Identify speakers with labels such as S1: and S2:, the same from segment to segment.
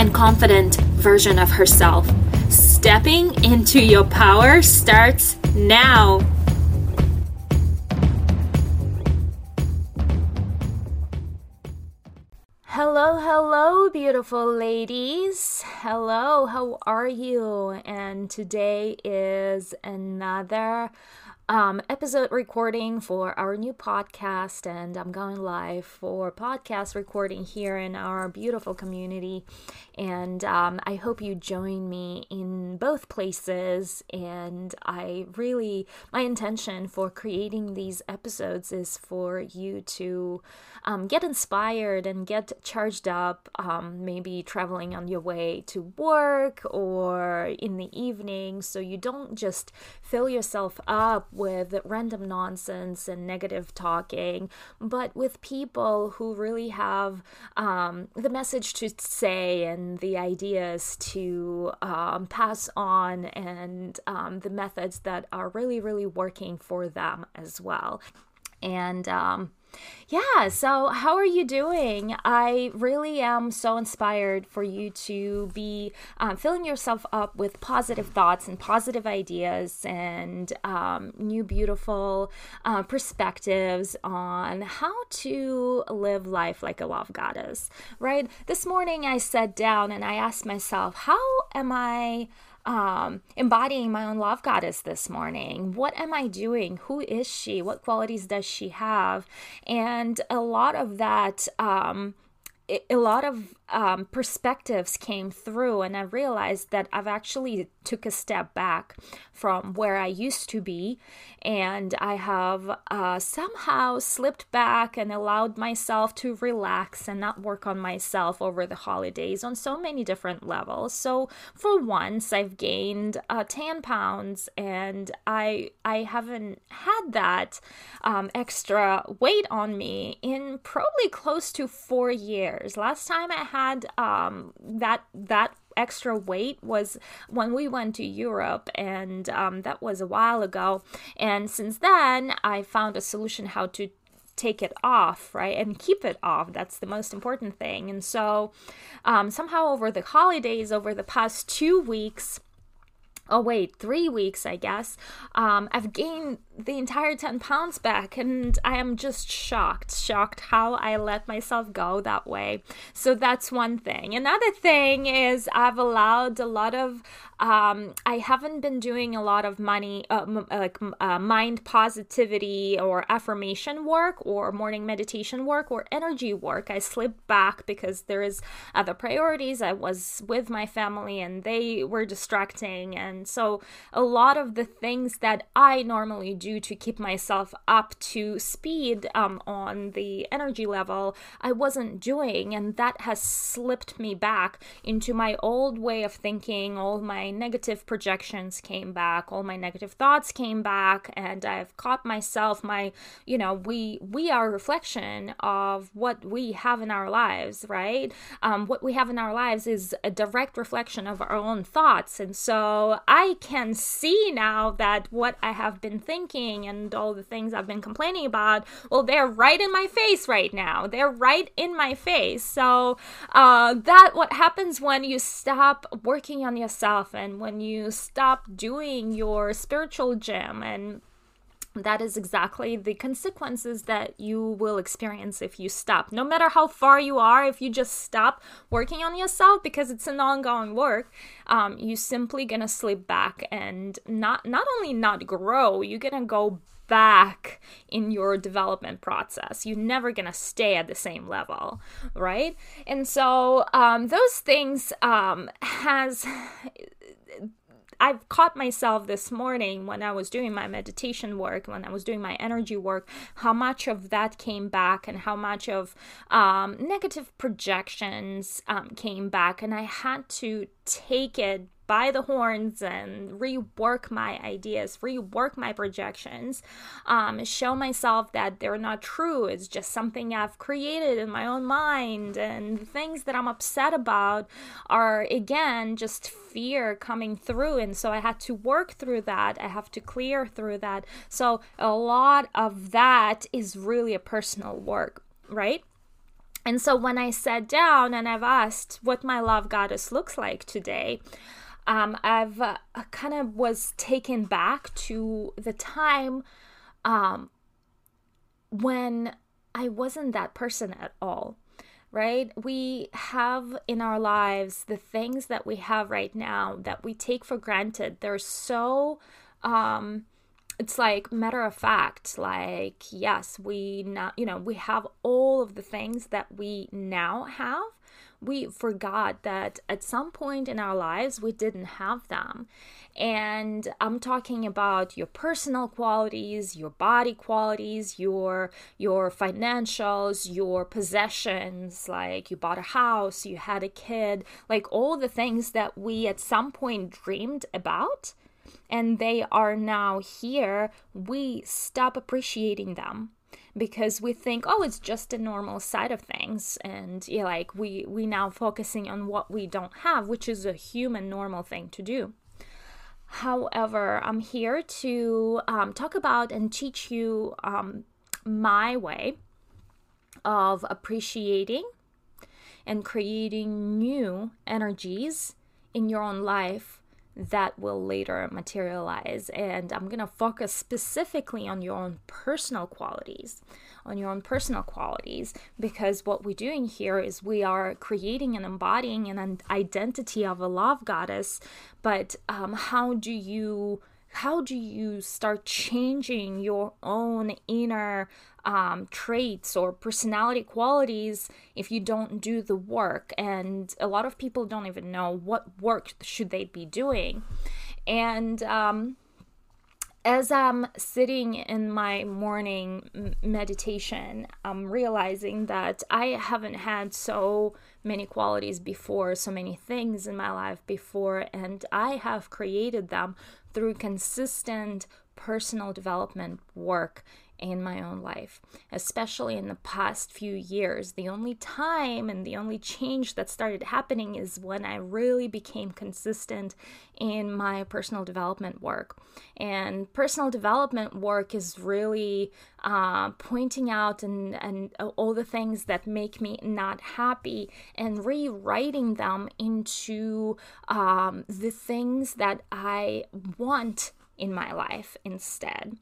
S1: and confident version of herself. Stepping into your power starts now. Hello, hello, beautiful ladies. Hello, how are you? And today is another um, episode recording for our new podcast, and I'm going live for podcast recording here in our beautiful community. And um, I hope you join me in both places. And I really, my intention for creating these episodes is for you to um, get inspired and get charged up, um, maybe traveling on your way to work or in the evening, so you don't just fill yourself up with random nonsense and negative talking, but with people who really have um, the message to say and the ideas to um, pass on and um, the methods that are really, really working for them as well. And um, yeah, so how are you doing? I really am so inspired for you to be um, filling yourself up with positive thoughts and positive ideas and um, new, beautiful uh, perspectives on how to live life like a love goddess, right? This morning I sat down and I asked myself, how am I? Um, embodying my own love goddess this morning. What am I doing? Who is she? What qualities does she have? And a lot of that, um, a lot of um, perspectives came through, and I realized that I've actually took a step back from where I used to be, and I have uh, somehow slipped back and allowed myself to relax and not work on myself over the holidays on so many different levels. So for once, I've gained uh, 10 pounds, and I I haven't had that um, extra weight on me in probably close to four years. Last time I had um, that that extra weight was when we went to Europe, and um, that was a while ago. And since then, I found a solution how to take it off, right, and keep it off. That's the most important thing. And so, um, somehow over the holidays, over the past two weeks, oh wait three weeks i guess um, i've gained the entire 10 pounds back and i am just shocked shocked how i let myself go that way so that's one thing another thing is i've allowed a lot of um, I haven't been doing a lot of money, uh, m- like uh, mind positivity or affirmation work or morning meditation work or energy work. I slipped back because there is other priorities. I was with my family and they were distracting. And so a lot of the things that I normally do to keep myself up to speed um, on the energy level, I wasn't doing. And that has slipped me back into my old way of thinking, all my negative projections came back, all my negative thoughts came back, and I've caught myself my, you know, we we are a reflection of what we have in our lives, right? Um, what we have in our lives is a direct reflection of our own thoughts, and so I can see now that what I have been thinking and all the things I've been complaining about, well, they're right in my face right now. They're right in my face. So uh, that what happens when you stop working on yourself and when you stop doing your spiritual gym and that is exactly the consequences that you will experience if you stop. No matter how far you are, if you just stop working on yourself because it's an ongoing work, um, you simply gonna slip back and not not only not grow, you're gonna go back in your development process. You're never gonna stay at the same level, right? And so um, those things um, has I've caught myself this morning when I was doing my meditation work, when I was doing my energy work, how much of that came back and how much of um, negative projections um, came back. And I had to take it by the horns and rework my ideas, rework my projections, um, show myself that they're not true. It's just something I've created in my own mind. And things that I'm upset about are, again, just fear coming through. And so I had to work through that. I have to clear through that. So a lot of that is really a personal work, right? And so when I sat down and I've asked what my love goddess looks like today, um, I've uh, kind of was taken back to the time um, when I wasn't that person at all. Right? We have in our lives the things that we have right now that we take for granted. They're so um, it's like matter of fact like yes we now you know we have all of the things that we now have we forgot that at some point in our lives we didn't have them. And I'm talking about your personal qualities, your body qualities, your your financials, your possessions, like you bought a house, you had a kid, like all the things that we at some point dreamed about. And they are now here, we stop appreciating them because we think oh it's just a normal side of things. And yeah like we we now focusing on what we don't have which is a human normal thing to do. However i'm here to um, talk about and teach you um, my way of appreciating and creating new energies in your own life that will later materialize. And I'm going to focus specifically on your own personal qualities, on your own personal qualities, because what we're doing here is we are creating and embodying an identity of a love goddess. But um, how do you how do you start changing your own inner um, traits or personality qualities if you don't do the work. And a lot of people don't even know what work should they be doing. And um, as I'm sitting in my morning meditation, I'm realizing that I haven't had so many qualities before, so many things in my life before, and I have created them through consistent personal development work in my own life, especially in the past few years. The only time and the only change that started happening is when I really became consistent in my personal development work. And personal development work is really uh, pointing out and, and all the things that make me not happy and rewriting them into um, the things that I want in my life instead.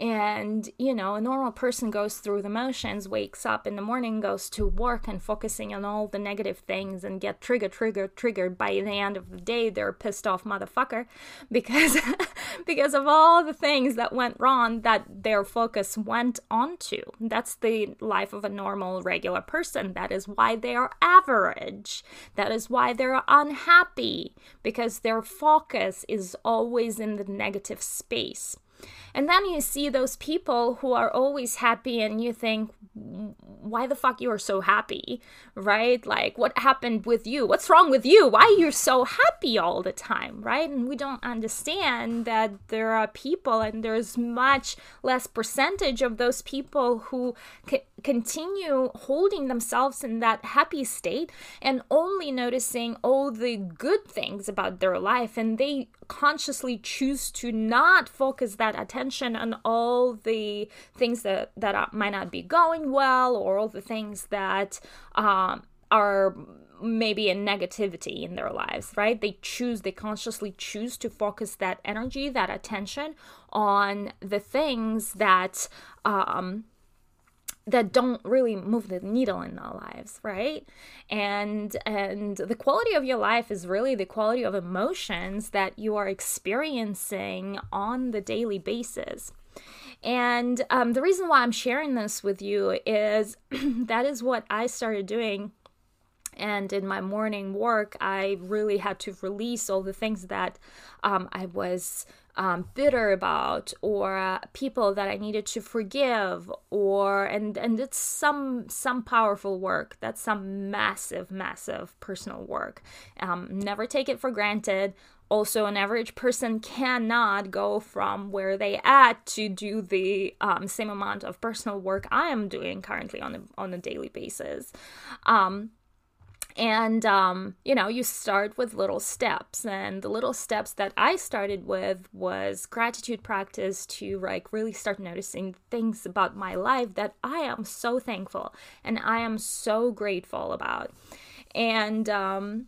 S1: And, you know, a normal person goes through the motions, wakes up in the morning, goes to work and focusing on all the negative things and get trigger, trigger, triggered. By the end of the day, they're pissed off motherfucker because, because of all the things that went wrong that their focus went onto. That's the life of a normal, regular person. That is why they are average. That is why they're unhappy because their focus is always in the negative space. And then you see those people who are always happy, and you think, why the fuck you are so happy, right? Like, what happened with you? What's wrong with you? Why you're so happy all the time, right? And we don't understand that there are people, and there's much less percentage of those people who continue holding themselves in that happy state and only noticing all the good things about their life, and they consciously choose to not focus that attention on all the things that that are, might not be going well or all the things that um, are maybe a negativity in their lives right? They choose they consciously choose to focus that energy that attention on the things that um, that don't really move the needle in our lives right? And and the quality of your life is really the quality of emotions that you are experiencing on the daily basis. And um, the reason why i'm sharing this with you is that is what i started doing. And in my morning work i really had to release all the things that um, i was um, bitter about or uh, people that i needed to forgive or and and it's some some powerful work. That's some massive massive personal work. Um, never take it for granted. Also an average person cannot go from where they at to do the um, same amount of personal work i am doing currently on a, on a daily basis. Um, and um, you know you start with little steps. And the little steps that i started with was gratitude practice to like really start noticing things about my life that i am so thankful and i am so grateful about. And um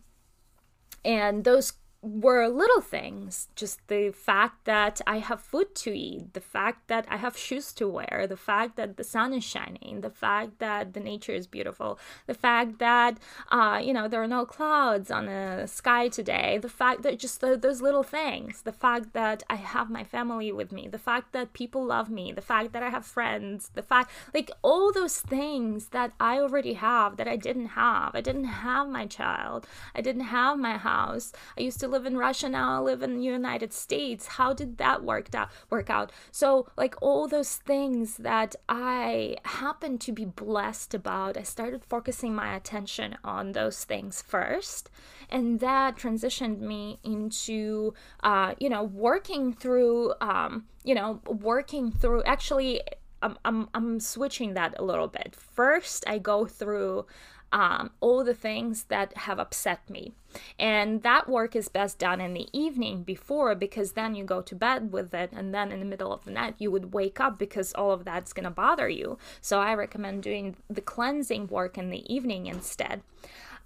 S1: and those were little things just the fact that i have food to eat the fact that i have shoes to wear the fact that the sun is shining the fact that the nature is beautiful the fact that uh, you know there are no clouds on the sky today the fact that just the, those little things the fact that i have my family with me the fact that people love me the fact that i have friends the fact like all those things that i already have that i didn't have. I didn't have my child. I didn't have my house. I used to live in Russia now I live in the United States. How did that work out work out? So like all those things that I happened to be blessed about I started focusing my attention on those things first. And that transitioned me into uh, you know working through um, you know working through actually I'm, I'm, I'm switching that a little bit. First, I go through um, all the things that have upset me. And that work is best done in the evening before because then you go to bed with it, and then in the middle of the night you would wake up because all of that's going to bother you. So I recommend doing the cleansing work in the evening instead.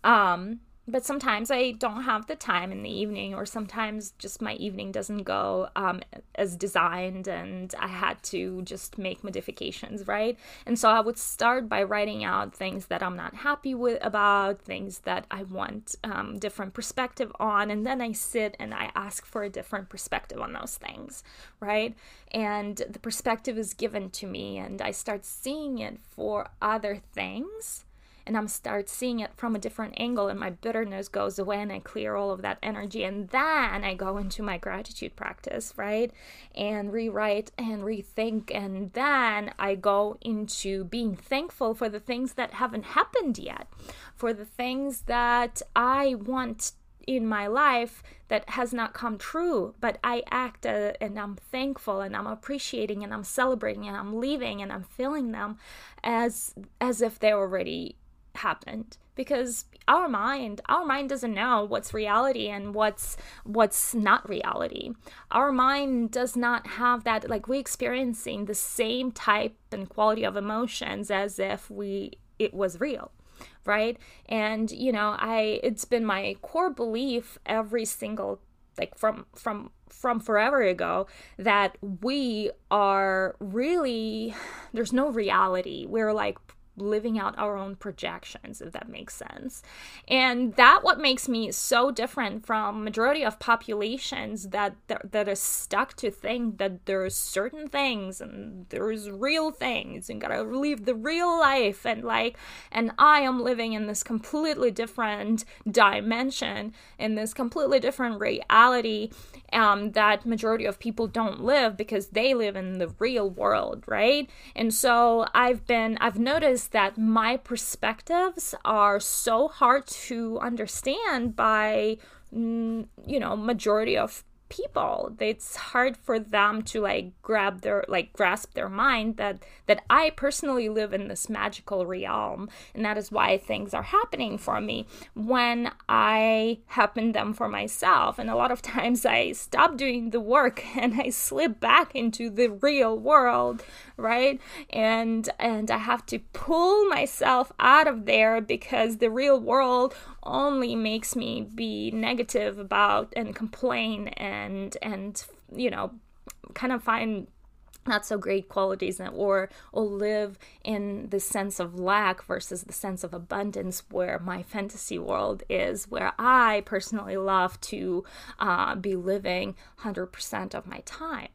S1: Um, but sometimes I don't have the time in the evening, or sometimes just my evening doesn't go um, as designed, and I had to just make modifications, right? And so I would start by writing out things that I'm not happy with about, things that I want um, different perspective on, and then I sit and I ask for a different perspective on those things, right? And the perspective is given to me, and I start seeing it for other things and I'm start seeing it from a different angle and my bitterness goes away and I clear all of that energy and then I go into my gratitude practice, right? And rewrite and rethink and then I go into being thankful for the things that haven't happened yet, for the things that I want in my life that has not come true, but I act uh, and I'm thankful and I'm appreciating and I'm celebrating and I'm leaving and I'm feeling them as as if they're already happened. Because our mind our mind doesn't know what's reality and what's what's not reality. Our mind does not have that like we're experiencing the same type and quality of emotions as if we it was real right? And you know i it's been my core belief every single like from from from forever ago that we are really there's no reality. We're like living out our own projections if that makes sense. And that what makes me so different from majority of populations that that, that are stuck to think that there's certain things and there's real things and gotta live the real life and like and i am living in this completely different dimension in this completely different reality um, that majority of people don't live because they live in the real world right? And so i've been i've noticed that my perspectives are so hard to understand by mm, you know majority of people. It's hard for them to like grab their like grasp their mind that that i personally live in this magical realm and that is why things are happening for me. When i happen them for myself and a lot of times i stop doing the work and i slip back into the real world right? And and i have to pull myself out of there because the real world only makes me be negative about and complain and and and you know kind of find not so great qualities or or live in the sense of lack versus the sense of abundance where my fantasy world is where i personally love to uh, be living 100% of my time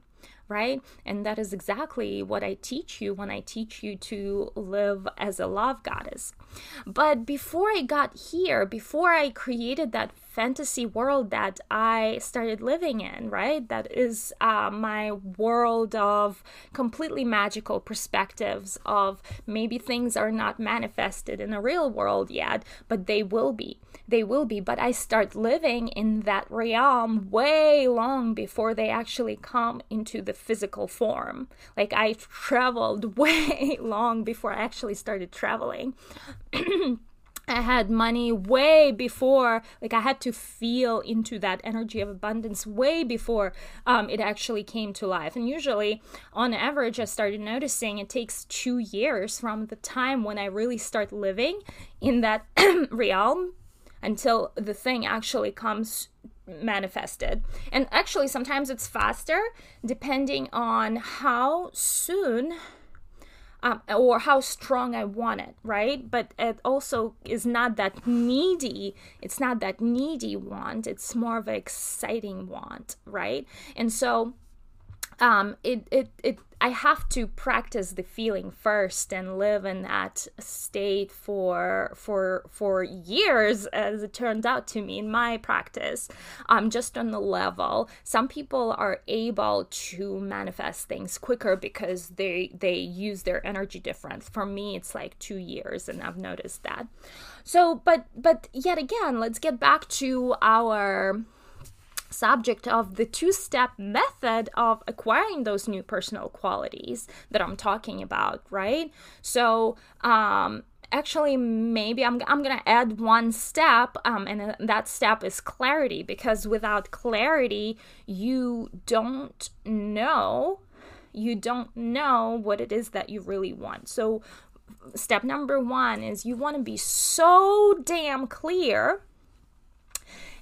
S1: right? And that is exactly what I teach you when I teach you to live as a love goddess. But before I got here, before I created that fantasy world that I started living in, right? That is uh, my world of completely magical perspectives of maybe things are not manifested in the real world yet, but they will be. They will be. But I start living in that realm way long before they actually come into the physical form. Like I traveled way long before I actually started traveling. I had money way before, like I had to feel into that energy of abundance way before um, it actually came to life. And usually, on average, I started noticing it takes two years from the time when I really start living in that realm until the thing actually comes manifested. And actually, sometimes it's faster depending on how soon um, or how strong I want it, right? But it also is not that needy. It's not that needy want. It's more of an exciting want, right? And so um, it, it, it, I have to practice the feeling first and live in that state for, for, for years, as it turned out to me in my practice, um, just on the level. Some people are able to manifest things quicker because they, they use their energy difference. For me, it's like two years, and I've noticed that. So, but, but yet again, let's get back to our subject of the two step method of acquiring those new personal qualities that I'm talking about, right? So, um, actually maybe i'm, I'm gonna add one step um, and that step is clarity because without clarity you don't know you don't know what it is that you really want so step number one is you want to be so damn clear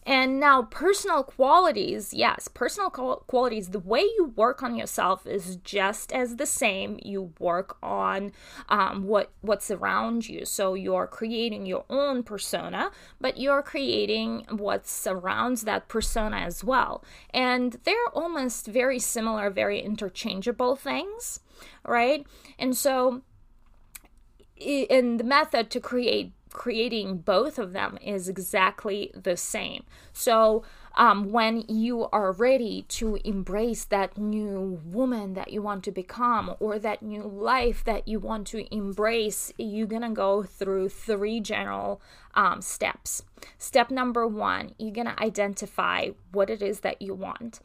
S1: and now, personal qualities, yes, personal qualities, the way you work on yourself is just as the same. You work on um, what what's around you. So you're creating your own persona, but you're creating what surrounds that persona as well. And they're almost very similar, very interchangeable things, right? And so, in the method to create creating both of them is exactly the same. So, um, when you are ready to embrace that new woman that you want to become or that new life that you want to embrace, you're gonna go through three general um, steps. Step number one, you're gonna identify what it is that you want.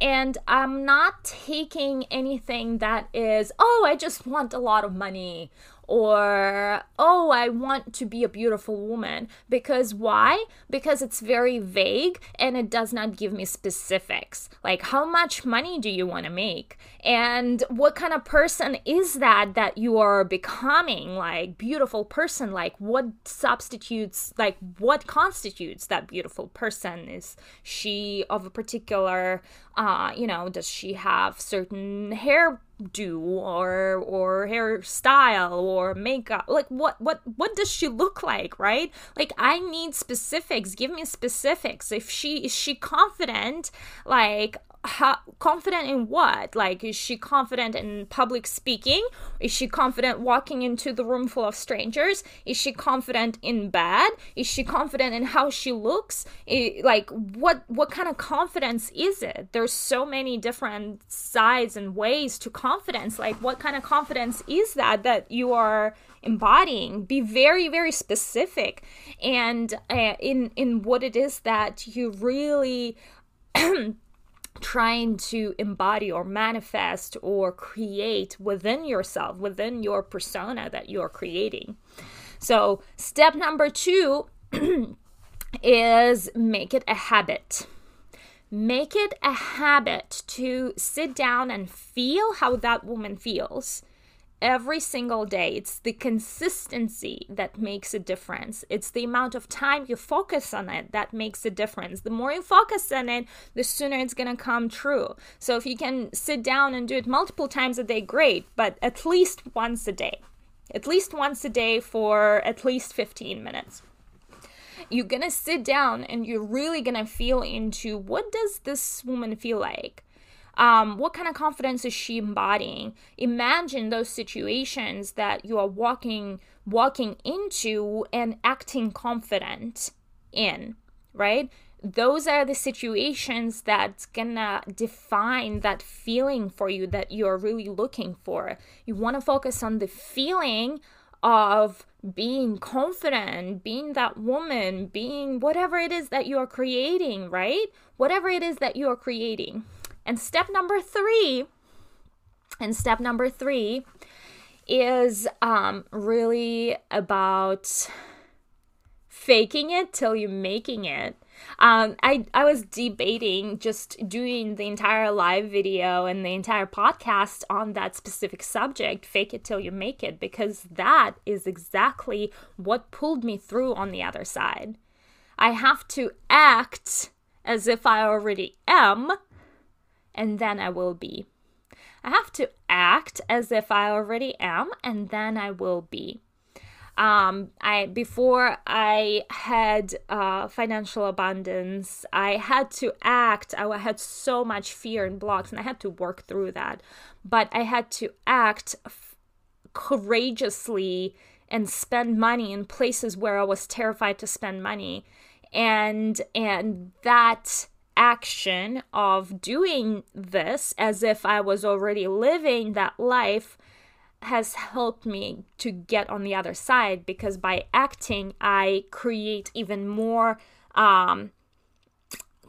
S1: And I'm not taking anything that is, oh, I just want a lot of money or oh i want to be a beautiful woman. Because why? Because it's very vague and it does not give me specifics. Like how much money do you want to make? And what kind of person is that that you are becoming? Like beautiful person like what substitutes like what constitutes that beautiful person? Is she of a particular uh you know does she have certain hair do or or hairstyle or makeup like what what what does she look like right? Like i need specifics. Give me specifics. If she is she confident like how, confident in what? Like, is she confident in public speaking? Is she confident walking into the room full of strangers? Is she confident in bed? Is she confident in how she looks? It, like, what what kind of confidence is it? There's so many different sides and ways to confidence. Like, what kind of confidence is that that you are embodying? Be very very specific, and uh, in in what it is that you really. trying to embody or manifest or create within yourself, within your persona that you're creating. So, step number two is make it a habit. Make it a habit to sit down and feel how that woman feels every single day. It's the consistency that makes a difference. It's the amount of time you focus on it that makes a difference. The more you focus on it, the sooner it's going to come true. So if you can sit down and do it multiple times a day, great, but at least once a day. At least once a day for at least 15 minutes. You're to sit down and you're really to feel into what does this woman feel like? Um, what kind of confidence is she embodying? Imagine those situations that you are walking walking into and acting confident in, right? Those are the situations that's gonna define that feeling for you that you're really looking for. You want to focus on the feeling of being confident, being that woman, being whatever it is that you are creating, right? Whatever it is that you are creating. And step number three, and step number three is um, really about faking it till you're making it. Um, I, I was debating just doing the entire live video and the entire podcast on that specific subject, fake it till you make it, because that is exactly what pulled me through on the other side. I have to act as if I already am, and then I will be. I have to act as if I already am, and then I will be um, I before I had uh, financial abundance, I had to act. I had so much fear and blocks, and I had to work through that. But I had to act f- courageously and spend money in places where I was terrified to spend money, and and that action of doing this as if I was already living that life has helped me to get on the other side because by acting, I create even more um,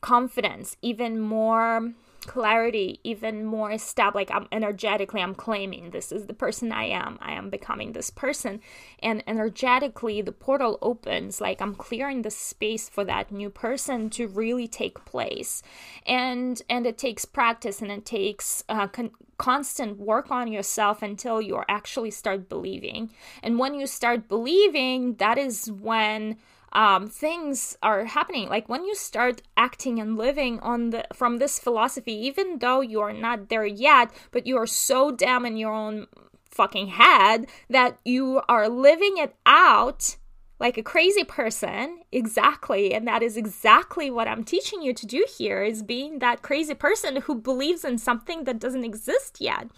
S1: confidence, even more clarity, even more step. Like I'm energetically, I'm claiming this is the person I am. I am becoming this person. And energetically, the portal opens. Like I'm clearing the space for that new person to really take place. And and it takes practice and it takes uh, con- constant work on yourself until you actually start believing. And when you start believing, that is when um, things are happening. Like when you start acting and living on the from this philosophy, even though you are not there yet, but you are so damn in your own fucking head that you are living it out like a crazy person exactly and that is exactly what i'm teaching you to do here is being that crazy person who believes in something that doesn't exist yet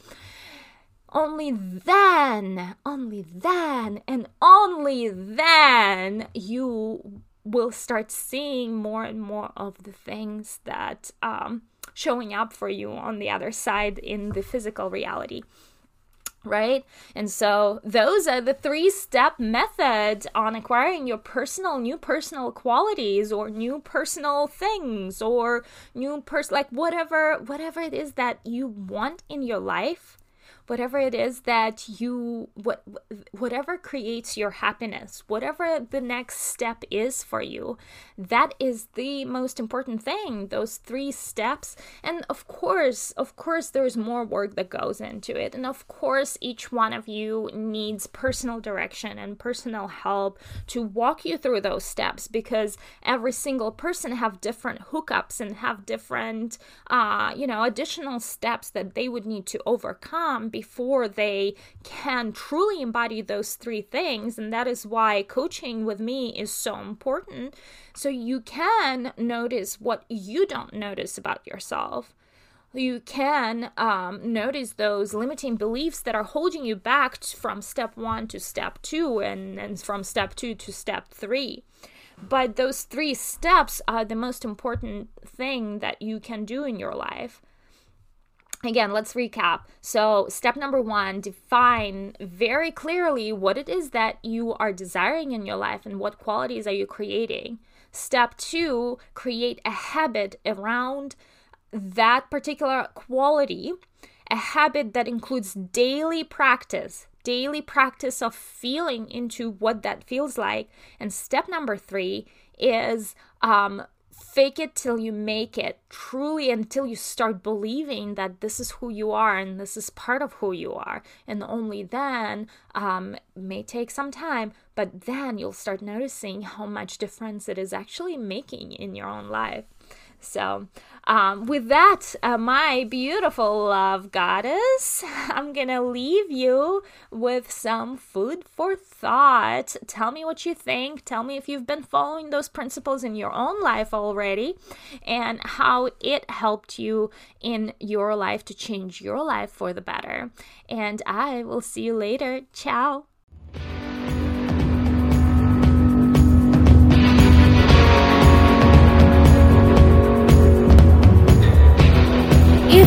S1: only then, only then, and only then you will start seeing more and more of the things that um, showing up for you on the other side in the physical reality right? And so those are the three step method on acquiring your personal new personal qualities or new personal things or new person like whatever whatever it is that you want in your life whatever it is that you what whatever creates your happiness whatever the next step is for you that is the most important thing those three steps. And of course of course there's more work that goes into it. And of course each one of you needs personal direction and personal help to walk you through those steps because every single person have different hookups and have different uh you know additional steps that they would need to overcome before they can truly embody those three things. And that is why coaching with me is so important. So you can notice what you don't notice about yourself you can um, notice those limiting beliefs that are holding you back from step one to step two and, and from step two to step three. But those three steps are the most important thing that you can do in your life again, let's recap. So, step number one define very clearly what it is that you are desiring in your life and what qualities are you creating. Step two, create a habit around that particular quality, a habit that includes daily practice. Daily practice of feeling into what that feels like. And step number three is um, fake it till you make it truly until you start believing that this is who you are and this is part of who you are. And only then um, may take some time but then you'll start noticing how much difference it is actually making in your own life So, um, with that, uh, my beautiful love goddess, I'm gonna leave you with some food for thought. Tell me what you think. Tell me if you've been following those principles in your own life already and how it helped you in your life to change your life for the better. And I will see you later. Ciao.